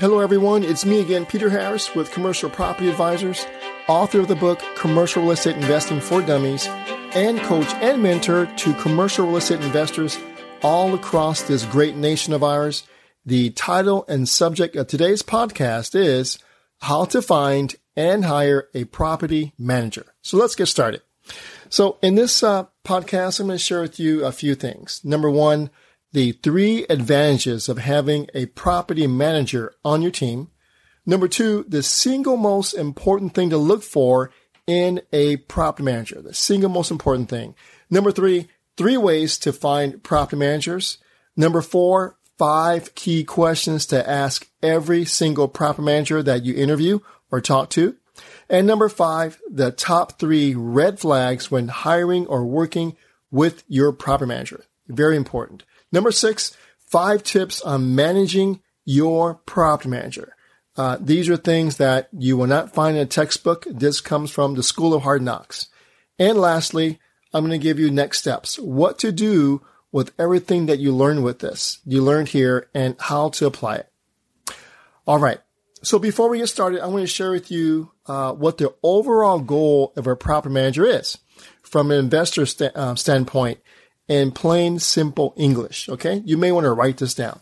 Hello, everyone. It's me again, Peter Harris with Commercial Property Advisors, author of the book Commercial Real Estate Investing for Dummies, and coach and mentor to commercial real estate investors all across this great nation of ours. The title and subject of today's podcast is How to Find and Hire a Property Manager. So let's get started. So in this uh, podcast, I'm going to share with you a few things. Number one, the three advantages of having a property manager on your team. Number two, the single most important thing to look for in a property manager. The single most important thing. Number three, three ways to find property managers. Number four, five key questions to ask every single property manager that you interview or talk to. And number five, the top three red flags when hiring or working with your property manager. Very important. Number six, five tips on managing your property manager. Uh, these are things that you will not find in a textbook. This comes from the School of Hard Knocks. And lastly, I'm going to give you next steps. What to do with everything that you learned with this, you learned here, and how to apply it. All right. So before we get started, I want to share with you uh, what the overall goal of a property manager is from an investor st- uh, standpoint in plain, simple English. Okay. You may want to write this down.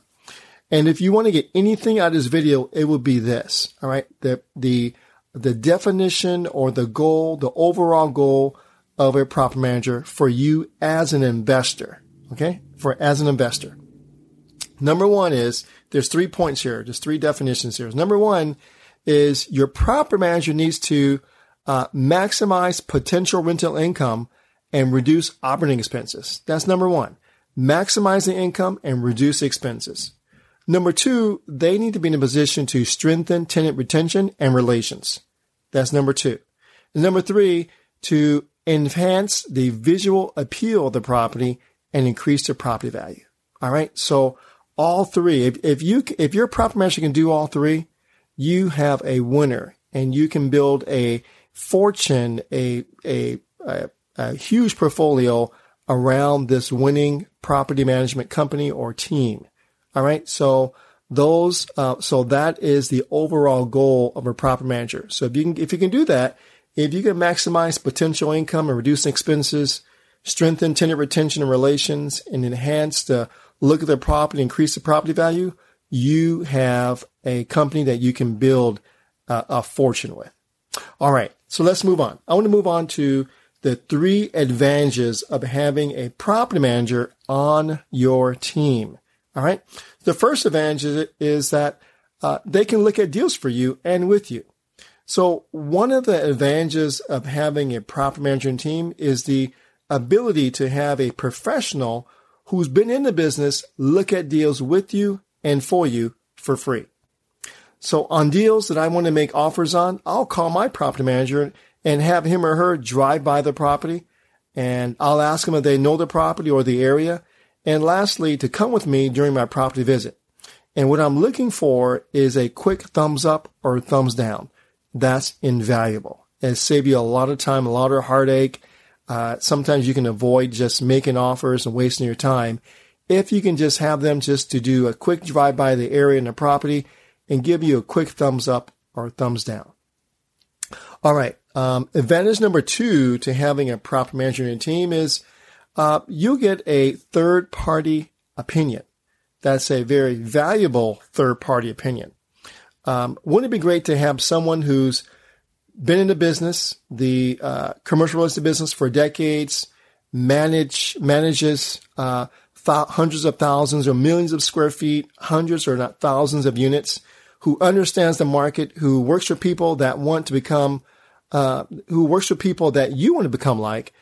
And if you want to get anything out of this video, it would be this. All right. The, the, the definition or the goal, the overall goal of a property manager for you as an investor. Okay. For as an investor. Number one is there's three points here. There's three definitions here. Number one is your property manager needs to uh, maximize potential rental income and reduce operating expenses. That's number one. Maximize the income and reduce expenses. Number two, they need to be in a position to strengthen tenant retention and relations. That's number two. And number three, to enhance the visual appeal of the property and increase the property value. All right. So all three, if, if you, if your property manager can do all three, you have a winner and you can build a fortune, a, a, a a huge portfolio around this winning property management company or team. All right. So those, uh, so that is the overall goal of a property manager. So if you can, if you can do that, if you can maximize potential income and reduce expenses, strengthen tenant retention and relations, and enhance the look of the property, increase the property value, you have a company that you can build uh, a fortune with. All right. So let's move on. I want to move on to the three advantages of having a property manager on your team. All right. The first advantage is that uh, they can look at deals for you and with you. So one of the advantages of having a property management team is the ability to have a professional who's been in the business look at deals with you and for you for free. So on deals that I want to make offers on, I'll call my property manager and have him or her drive by the property. And I'll ask them if they know the property or the area. And lastly, to come with me during my property visit. And what I'm looking for is a quick thumbs up or thumbs down. That's invaluable. It saves you a lot of time, a lot of heartache. Uh, sometimes you can avoid just making offers and wasting your time if you can just have them just to do a quick drive by the area and the property and give you a quick thumbs up or thumbs down. All right. Um, advantage number two to having a property manager in your team is uh, you get a third party opinion. That's a very valuable third party opinion. Um, wouldn't it be great to have someone who's been in the business, the uh, commercial real estate business for decades, manage manages uh, th- hundreds of thousands or millions of square feet, hundreds or not thousands of units, who understands the market, who works for people that want to become, uh, who works with people that you want to become like,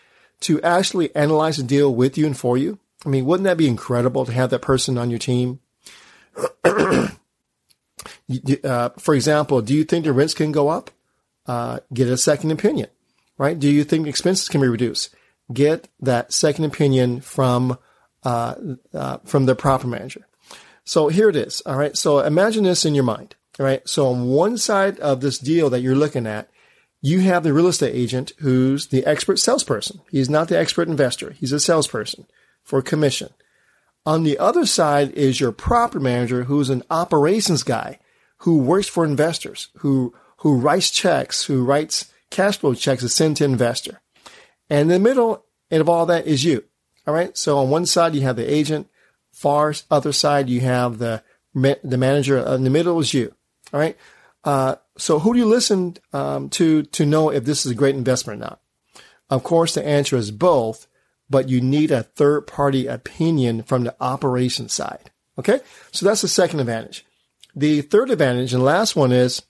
to actually analyze a deal with you and for you. I mean, wouldn't that be incredible to have that person on your team? uh, for example, do you think the rents can go up? Uh, get a second opinion, right? Do you think expenses can be reduced? Get that second opinion from uh, uh, from the property manager. So here it is. All right. So imagine this in your mind. All right. So on one side of this deal that you're looking at, you have the real estate agent who's the expert salesperson. He's not the expert investor. He's a salesperson for commission. On the other side is your property manager who's an operations guy who works for investors, who, who writes checks, who writes cash flow checks to send to investor. And in the middle of all that is you. All right. So on one side, you have the agent. Far other side, you have the, the manager. In the middle is you. All right. Uh, so who do you listen um, to to know if this is a great investment or not? Of course, the answer is both, but you need a third party opinion from the operation side. Okay. So that's the second advantage. The third advantage and last one is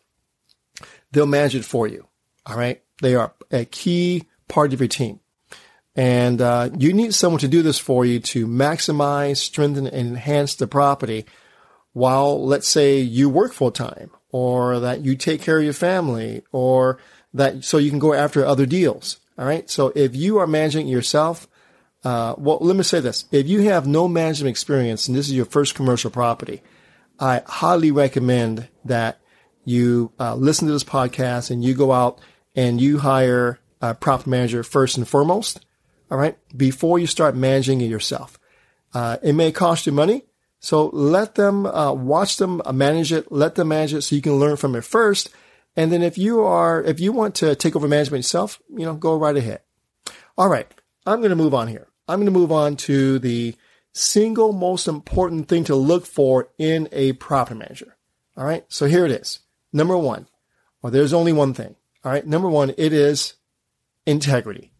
they'll manage it for you. All right. They are a key part of your team. And uh, you need someone to do this for you to maximize, strengthen, and enhance the property while, let's say, you work full time or that you take care of your family or that so you can go after other deals. All right. So if you are managing yourself, uh, well, let me say this. If you have no management experience and this is your first commercial property, I highly recommend that you uh, listen to this podcast and you go out and you hire a property manager first and foremost. All right. Before you start managing it yourself. Uh, it may cost you money. So let them uh, watch them manage it. Let them manage it so you can learn from it first. And then if you are, if you want to take over management yourself, you know, go right ahead. All right. I'm going to move on here. I'm going to move on to the single most important thing to look for in a property manager. All right. So here it is. Number one, well, there's only one thing. All right. Number one, it is integrity.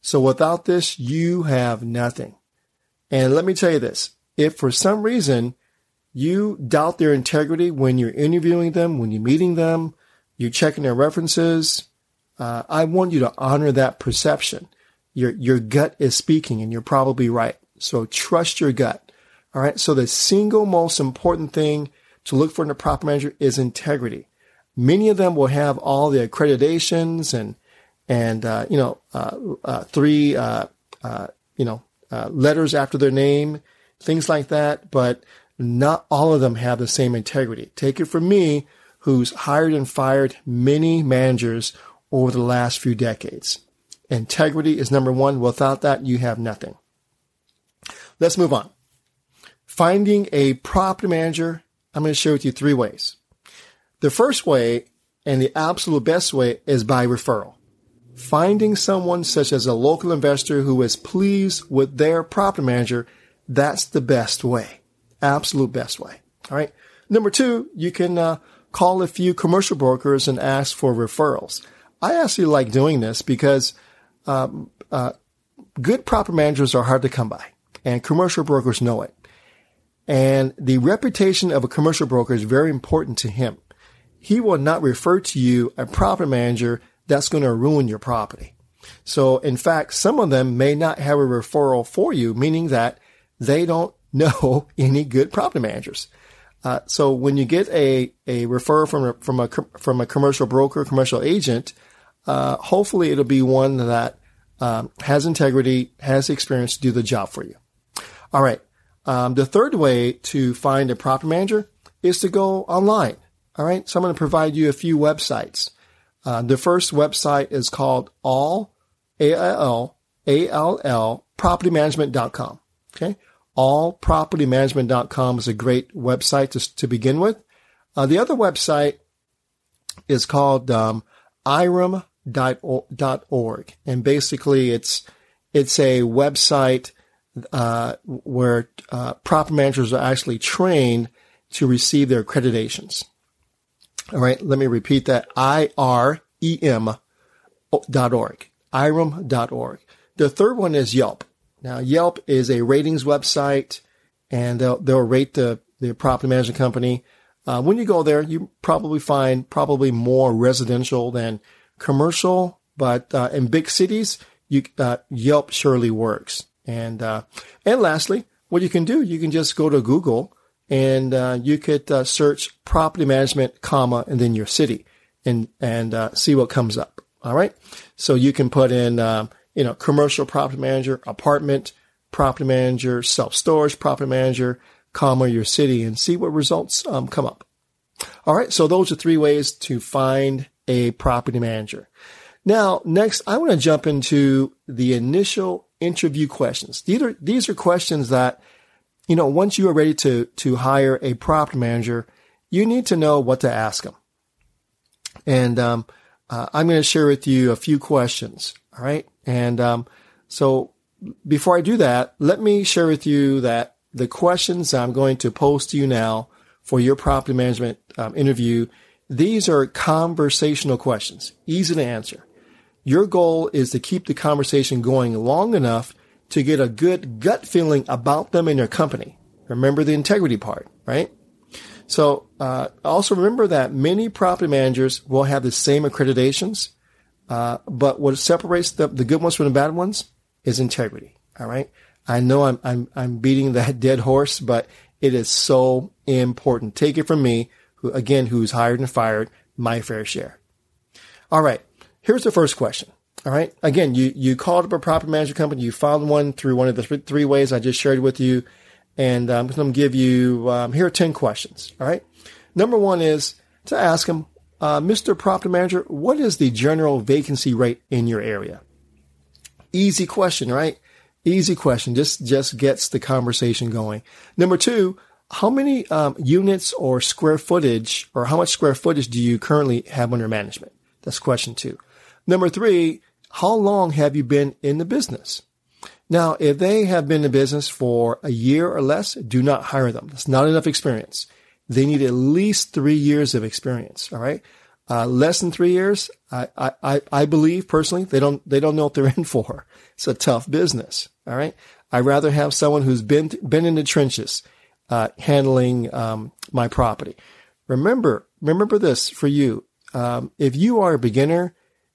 So without this, you have nothing. And let me tell you this. If for some reason you doubt their integrity when you're interviewing them, when you're meeting them, you're checking their references, uh, I want you to honor that perception. Your, your gut is speaking and you're probably right. So trust your gut. All right. So the single most important thing to look for in a property manager is integrity. Many of them will have all the accreditations and and uh, you know uh, uh, three uh, uh, you know uh, letters after their name, things like that. But not all of them have the same integrity. Take it from me, who's hired and fired many managers over the last few decades. Integrity is number one. Without that, you have nothing. Let's move on. Finding a property manager, I'm going to share with you three ways. The first way and the absolute best way is by referral finding someone such as a local investor who is pleased with their property manager, that's the best way. Absolute best way. All right. Number two, you can uh, call a few commercial brokers and ask for referrals. I actually like doing this because um, uh, good property managers are hard to come by, and commercial brokers know it. And the reputation of a commercial broker is very important to him. He will not refer to you a property manager that's going to ruin your property. So in fact, some of them may not have a referral for you, meaning that they don't know any good property managers. Uh, so when you get a, a referral from a, from a, from a commercial broker, commercial agent, uh, hopefully it'll be one that um, has integrity, has experience to do the job for you. All right. Um, the third way to find a property manager is to go online. All right. So I'm going to provide you a few websites. Uh, the first website is called all, A-L-L, A-L-L, propertymanagement.com. Okay. Allpropertymanagement.com is a great website to, to begin with. Uh, the other website is called, um, IREM.org. And basically it's, it's a website, uh, where, uh, property managers are actually trained to receive their accreditations. All right, let me repeat that. IREM dot org. The third one is Yelp. Now, Yelp is a ratings website and they'll, they'll rate the, the property management company. Uh, when you go there, you probably find probably more residential than commercial, but uh, in big cities, you, uh, Yelp surely works. And uh, and lastly, what you can do, you can just go to Google and uh, you could uh, search property management, comma, and then your city, and and uh, see what comes up. All right, so you can put in you know commercial property manager, apartment property manager, self storage property manager, comma your city, and see what results um, come up. All right, so those are three ways to find a property manager. Now, next, I want to jump into the initial interview questions. These are these are questions that you know, once you are ready to, to hire a property manager, you need to know what to ask them. And um, uh, I'm going to share with you a few questions. All right. And um, so before I do that, let me share with you that the questions I'm going to post to you now for your property management um, interview, these are conversational questions, easy to answer. Your goal is to keep the conversation going long enough to get a good gut feeling about them and your company. Remember the integrity part, right? So uh, also remember that many property managers will have the same accreditations, uh, but what separates the, the good ones from the bad ones is integrity. All right. I know I'm, I'm, I'm beating that dead horse, but it is so important. Take it from me, who again, who's hired and fired my fair share. All right. Here's the first question. All right. Again, you, you called up a property management company. You found one through one of the th- three ways I just shared with you. And um, I'm going to give you, um, here are 10 questions. All right. Number one is to ask them, uh, Mr. Property Manager, what is the general vacancy rate in your area? Easy question, right? Easy question. Just, just gets the conversation going. Number two, how many um, units or square footage or how much square footage do you currently have under management? That's question two. Number three, how long have you been in the business? Now, if they have been in business for a year or less, do not hire them. That's not enough experience. They need at least three years of experience. All right. Uh, less than three years, I, I, I believe personally, they don't, they don't know what they're in for. It's a tough business. All right. I'd rather have someone who's been, been in the trenches, uh, handling, um, my property. Remember, remember this for you. Um, if you are a beginner,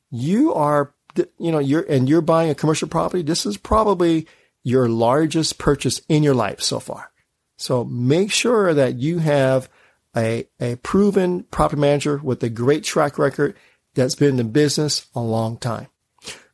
you are you know, you're, and you're buying a commercial property, this is probably your largest purchase in your life so far. So make sure that you have a, a proven property manager with a great track record that's been in the business a long time.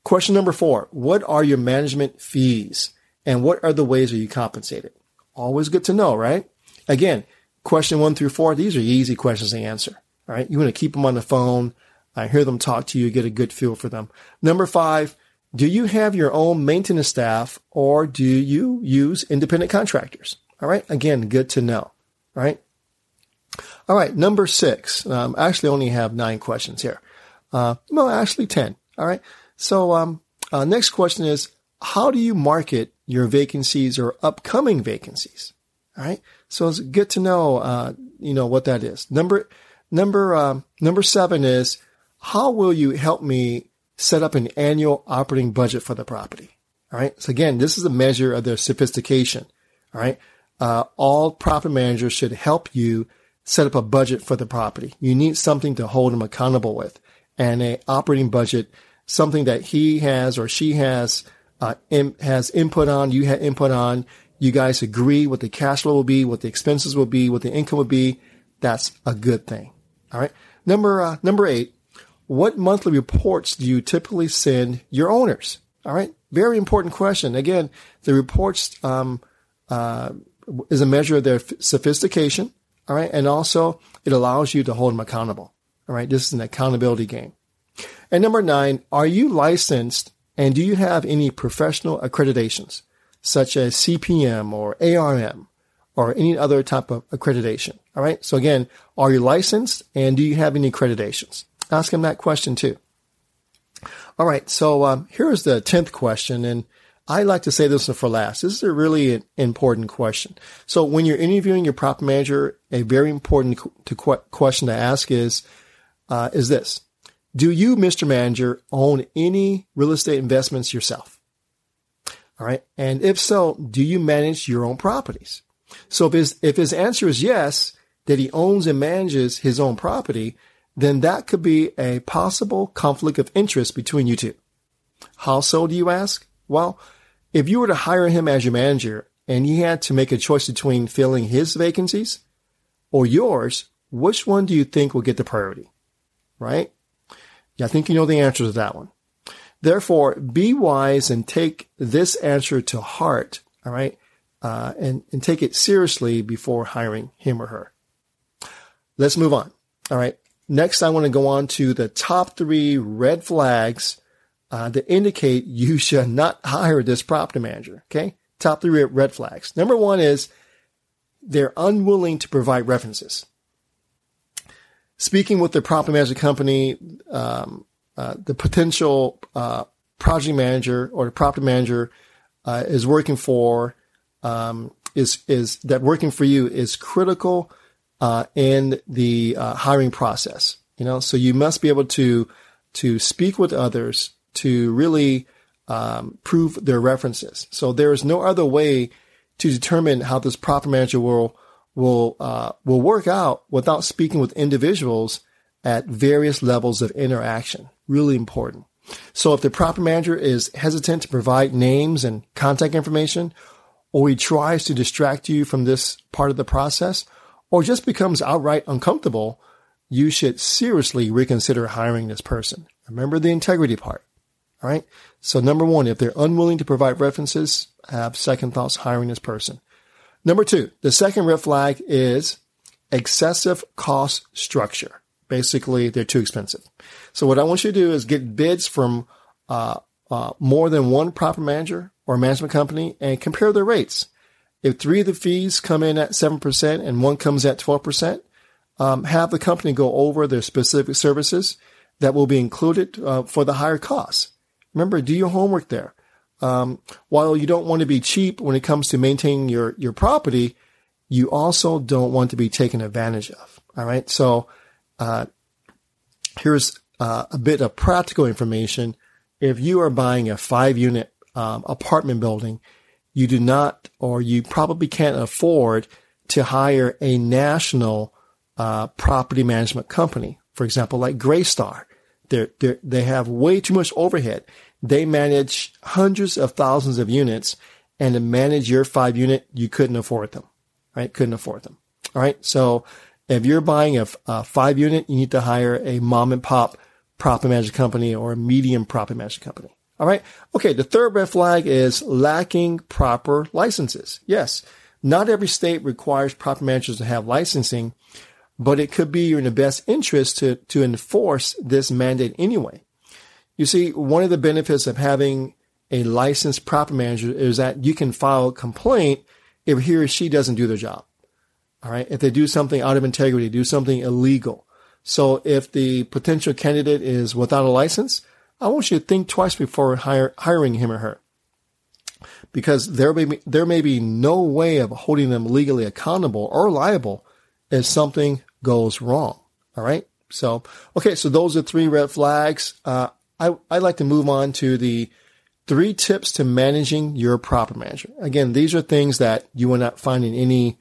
Question number four. What are your management fees and what are the ways are you compensated? Always good to know, right? Again, question one through four, these are easy questions to answer. All right. You want to keep them on the phone. I hear them talk to you, get a good feel for them. Number five, do you have your own maintenance staff or do you use independent contractors? All right. Again, good to know. Right. All right. Number six. Um, I actually only have nine questions here. Uh, no, actually 10. All right. So, um, uh, next question is, how do you market your vacancies or upcoming vacancies? All right. So it's good to know, uh, you know, what that is. Number, number, um, number seven is, how will you help me set up an annual operating budget for the property? All right. So again, this is a measure of their sophistication. All right. Uh, all property managers should help you set up a budget for the property. You need something to hold them accountable with and a operating budget, something that he has or she has, uh, in, has input on, you have input on. You guys agree what the cash flow will be, what the expenses will be, what the income will be. That's a good thing. All right. Number, uh, number eight, what monthly reports do you typically send your owners? All right. Very important question. Again, the reports, um, uh, is a measure of their sophistication. All right. And also it allows you to hold them accountable. All right. This is an accountability game. And number nine, are you licensed and do you have any professional accreditations such as CPM or ARM or any other type of accreditation? All right. So again, are you licensed and do you have any accreditations? Ask them that question too. All right. So um, here's the 10th question. And I like to say this one for last. This is a really important question. So when you're interviewing your property manager, a very important to question to ask is, uh, is this. Do you, Mr. Manager, own any real estate investments yourself? All right. And if so, do you manage your own properties? So if his, if his answer is yes, that he owns and manages his own property, then that could be a possible conflict of interest between you two. How so, do you ask? Well, if you were to hire him as your manager and he had to make a choice between filling his vacancies or yours, which one do you think will get the priority? Right? Yeah, I think you know the answer to that one. Therefore, be wise and take this answer to heart. All right. Uh, and, and take it seriously before hiring him or her. Let's move on. All right. Next, I want to go on to the top three red flags uh, that indicate you should not hire this property manager. Okay. Top three red flags. Number one is they're unwilling to provide references. speaking with the property manager company, um, uh, the potential uh, project manager or the property manager uh, is working for um, is is that working for you is critical uh, in the uh, hiring process. You know, so you must be able to to speak with others to really um, prove their references. So there is no other way to determine how this property manager will will uh, will work out without speaking with individuals at various levels of interaction. Really important. So if the property manager is hesitant to provide names and contact information, or he tries to distract you from this part of the process, or just becomes outright uncomfortable, you should seriously reconsider hiring this person. Remember the integrity part. All right. So number one, if they're unwilling to provide references, have second thoughts hiring this person. Number two, the second red flag is excessive cost structure. Basically, they're too expensive. So what I want you to do is get bids from uh, uh, more than one property manager or management company and compare their rates. If three of the fees come in at 7% and one comes at 12%, um, have the company go over their specific services that will be included uh, for the higher costs. Remember, do your homework there. Um, while you don't want to be cheap when it comes to maintaining your, your property, you also don't want to be taken advantage of. All right. So, uh, here's uh, a bit of practical information. If you are buying a five unit um, apartment building, you do not, or you probably can't afford to hire a national uh, property management company. For example, like Greystar. They're, they're, they have way too much overhead. They manage hundreds of thousands of units and to manage your five unit, you couldn't afford them, right? Couldn't afford them. All right. So if you're buying a, a five unit, you need to hire a mom and pop property management company or a medium property management company. All right. Okay. The third red flag is lacking proper licenses. Yes. Not every state requires property managers to have licensing, but it could be in the best interest to, to enforce this mandate anyway. You see, one of the benefits of having a licensed property manager is that you can file a complaint if he or she doesn't do their job. All right. If they do something out of integrity, do something illegal. So if the potential candidate is without a license, I want you to think twice before hire, hiring him or her. Because there may be, there may be no way of holding them legally accountable or liable if something goes wrong. All right. So, okay. So those are three red flags. Uh, I, I'd like to move on to the three tips to managing your property manager. Again, these are things that you will not find in any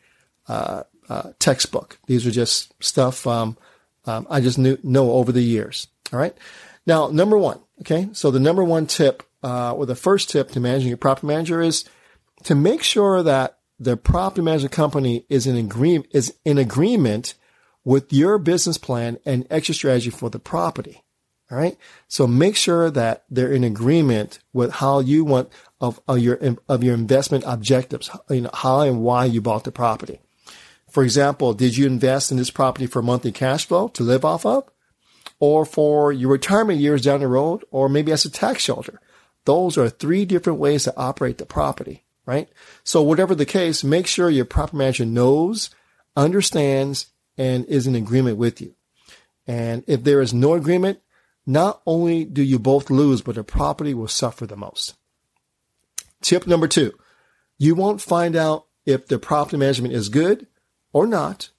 uh, uh, textbook. These are just stuff um, um, I just knew, know over the years. All right. Now, number one. Okay. So the number one tip, uh, or the first tip to managing your property manager is to make sure that the property management company is in agreement is in agreement with your business plan and exit strategy for the property. All right. So make sure that they're in agreement with how you want of, of your of your investment objectives, you know, how and why you bought the property. For example, did you invest in this property for monthly cash flow to live off of? Or for your retirement years down the road, or maybe as a tax shelter? Those are three different ways to operate the property, right? So whatever the case, make sure your property manager knows, understands, and is in agreement with you. And if there is no agreement, not only do you both lose, but the property will suffer the most. Tip number two, you won't find out if the property management is good or not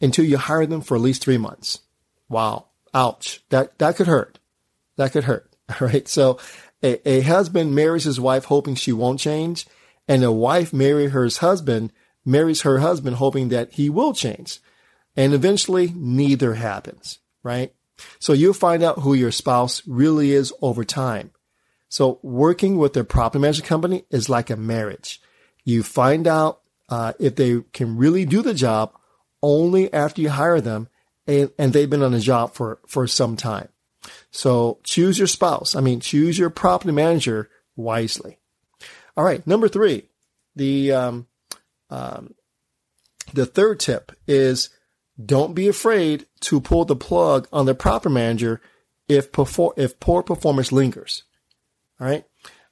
until you hire them for at least three months. Wow. Ouch. That, that could hurt. That could hurt. All right. So a, a husband marries his wife hoping she won't change and a wife marries her husband, marries her husband hoping that he will change. And eventually neither happens, right? So you'll find out who your spouse really is over time. So working with a property management company is like a marriage. You find out uh, if they can really do the job only after you hire them and, and they've been on the job for, for some time. So choose your spouse. I mean, choose your property manager wisely. All right. Number three, the, um, um, the third tip is don't be afraid to pull the plug on the property manager if, perfor- if poor performance lingers. All right.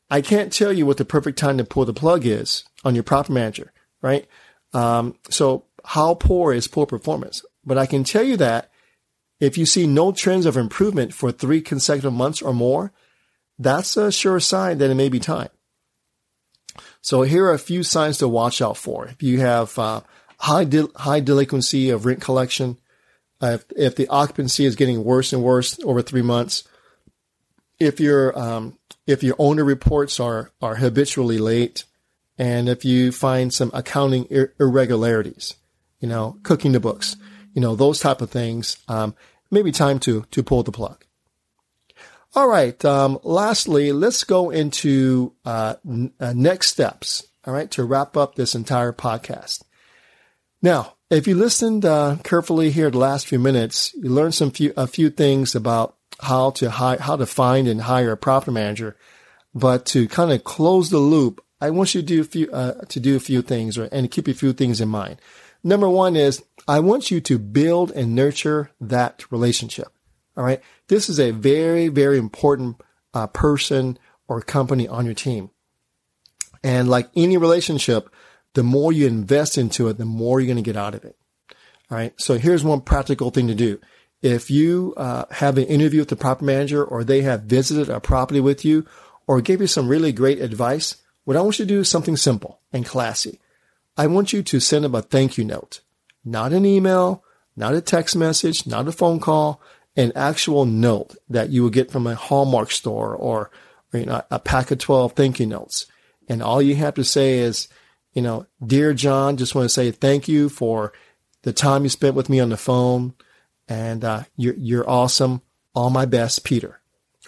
I can't tell you what the perfect time to pull the plug is on your property manager right? Um, so how poor is poor performance? But I can tell you that If you see no trends of improvement for three consecutive months or more, that's a sure sign that it may be time. So here are a few signs to watch out for. If you have uh, high de- high delinquency of rent collection, uh, if, if, the occupancy is getting worse and worse over three months, if your um, if your owner reports are are habitually late, and if you find some accounting ir- irregularities, you know, cooking the books, you know, those type of things, um, maybe time to to pull the plug. All right. Um, lastly, let's go into uh, n- uh, next steps. All right, to wrap up this entire podcast. Now, if you listened uh, carefully here the last few minutes, you learned some few a few things about how to hi- how to find and hire a property manager. But to kind of close the loop, I want you to do a few uh, to do a few things or, and keep a few things in mind. Number one is I want you to build and nurture that relationship. All right. This is a very, very important uh, person or company on your team. And like any relationship, the more you invest into it, the more you're going to get out of it. All right. So here's one practical thing to do. If you uh, have an interview with the property manager or they have visited a property with you or gave you some really great advice, what I want you to do is something simple and classy. I want you to send them a thank you note, not an email, not a text message, not a phone call, an actual note that you would get from a Hallmark store or, you know, a pack of 12 thank you notes. And all you have to say is, you know, dear John, just want to say thank you for the time you spent with me on the phone and uh, you're, you're awesome. All my best, Peter.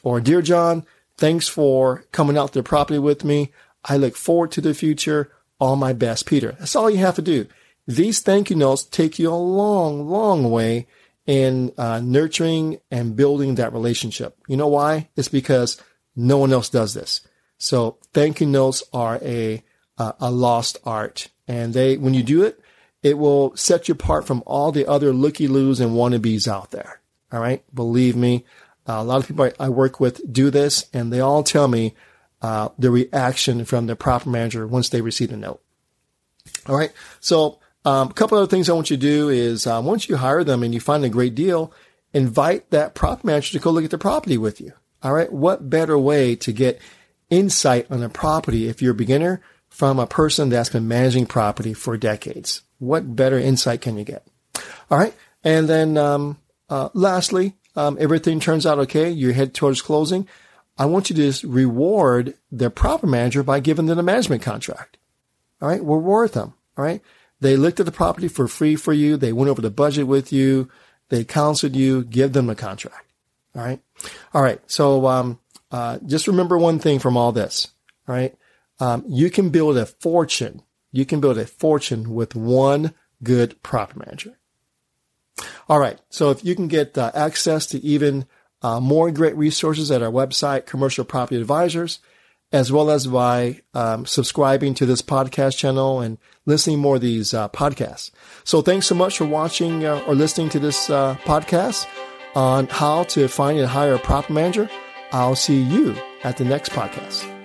Or dear John, thanks for coming out to the property with me. I look forward to the future. All my best, Peter. That's all you have to do. These thank you notes take you a long, long way in uh, nurturing and building that relationship. You know why? It's because no one else does this. So thank you notes are a uh, a lost art, and they when you do it, it will set you apart from all the other looky loos and wannabes out there. All right, believe me, uh, a lot of people I, I, work with do this, and they all tell me uh, the reaction from the property manager once they receive the note. All right, so um, a couple other things I want you to do is uh, once you hire them and you find a great deal, invite that property manager to go look at the property with you. All right. What better way to get insight on a property if you're a beginner from a person that's been managing property for decades? What better insight can you get? All right. And then, um, uh, lastly, um, everything turns out okay. You head towards closing. I want you to reward the property manager by giving them a management contract. All right. Reward them. All right. They looked at the property for free for you. They went over the budget with you. They counseled you. Give them a contract. All right. All right. So, um, uh, just remember one thing from all this. All right. Um, you can build a fortune. You can build a fortune with one good property manager. All right. So if you can get uh, access to even uh, more great resources at our website, Commercial Property Advisors, as well as by um, subscribing to this podcast channel and listening more of these uh, podcasts. So thanks so much for watching uh, or listening to this uh, podcast on how to find and hire a property manager. I'll see you at the next podcast.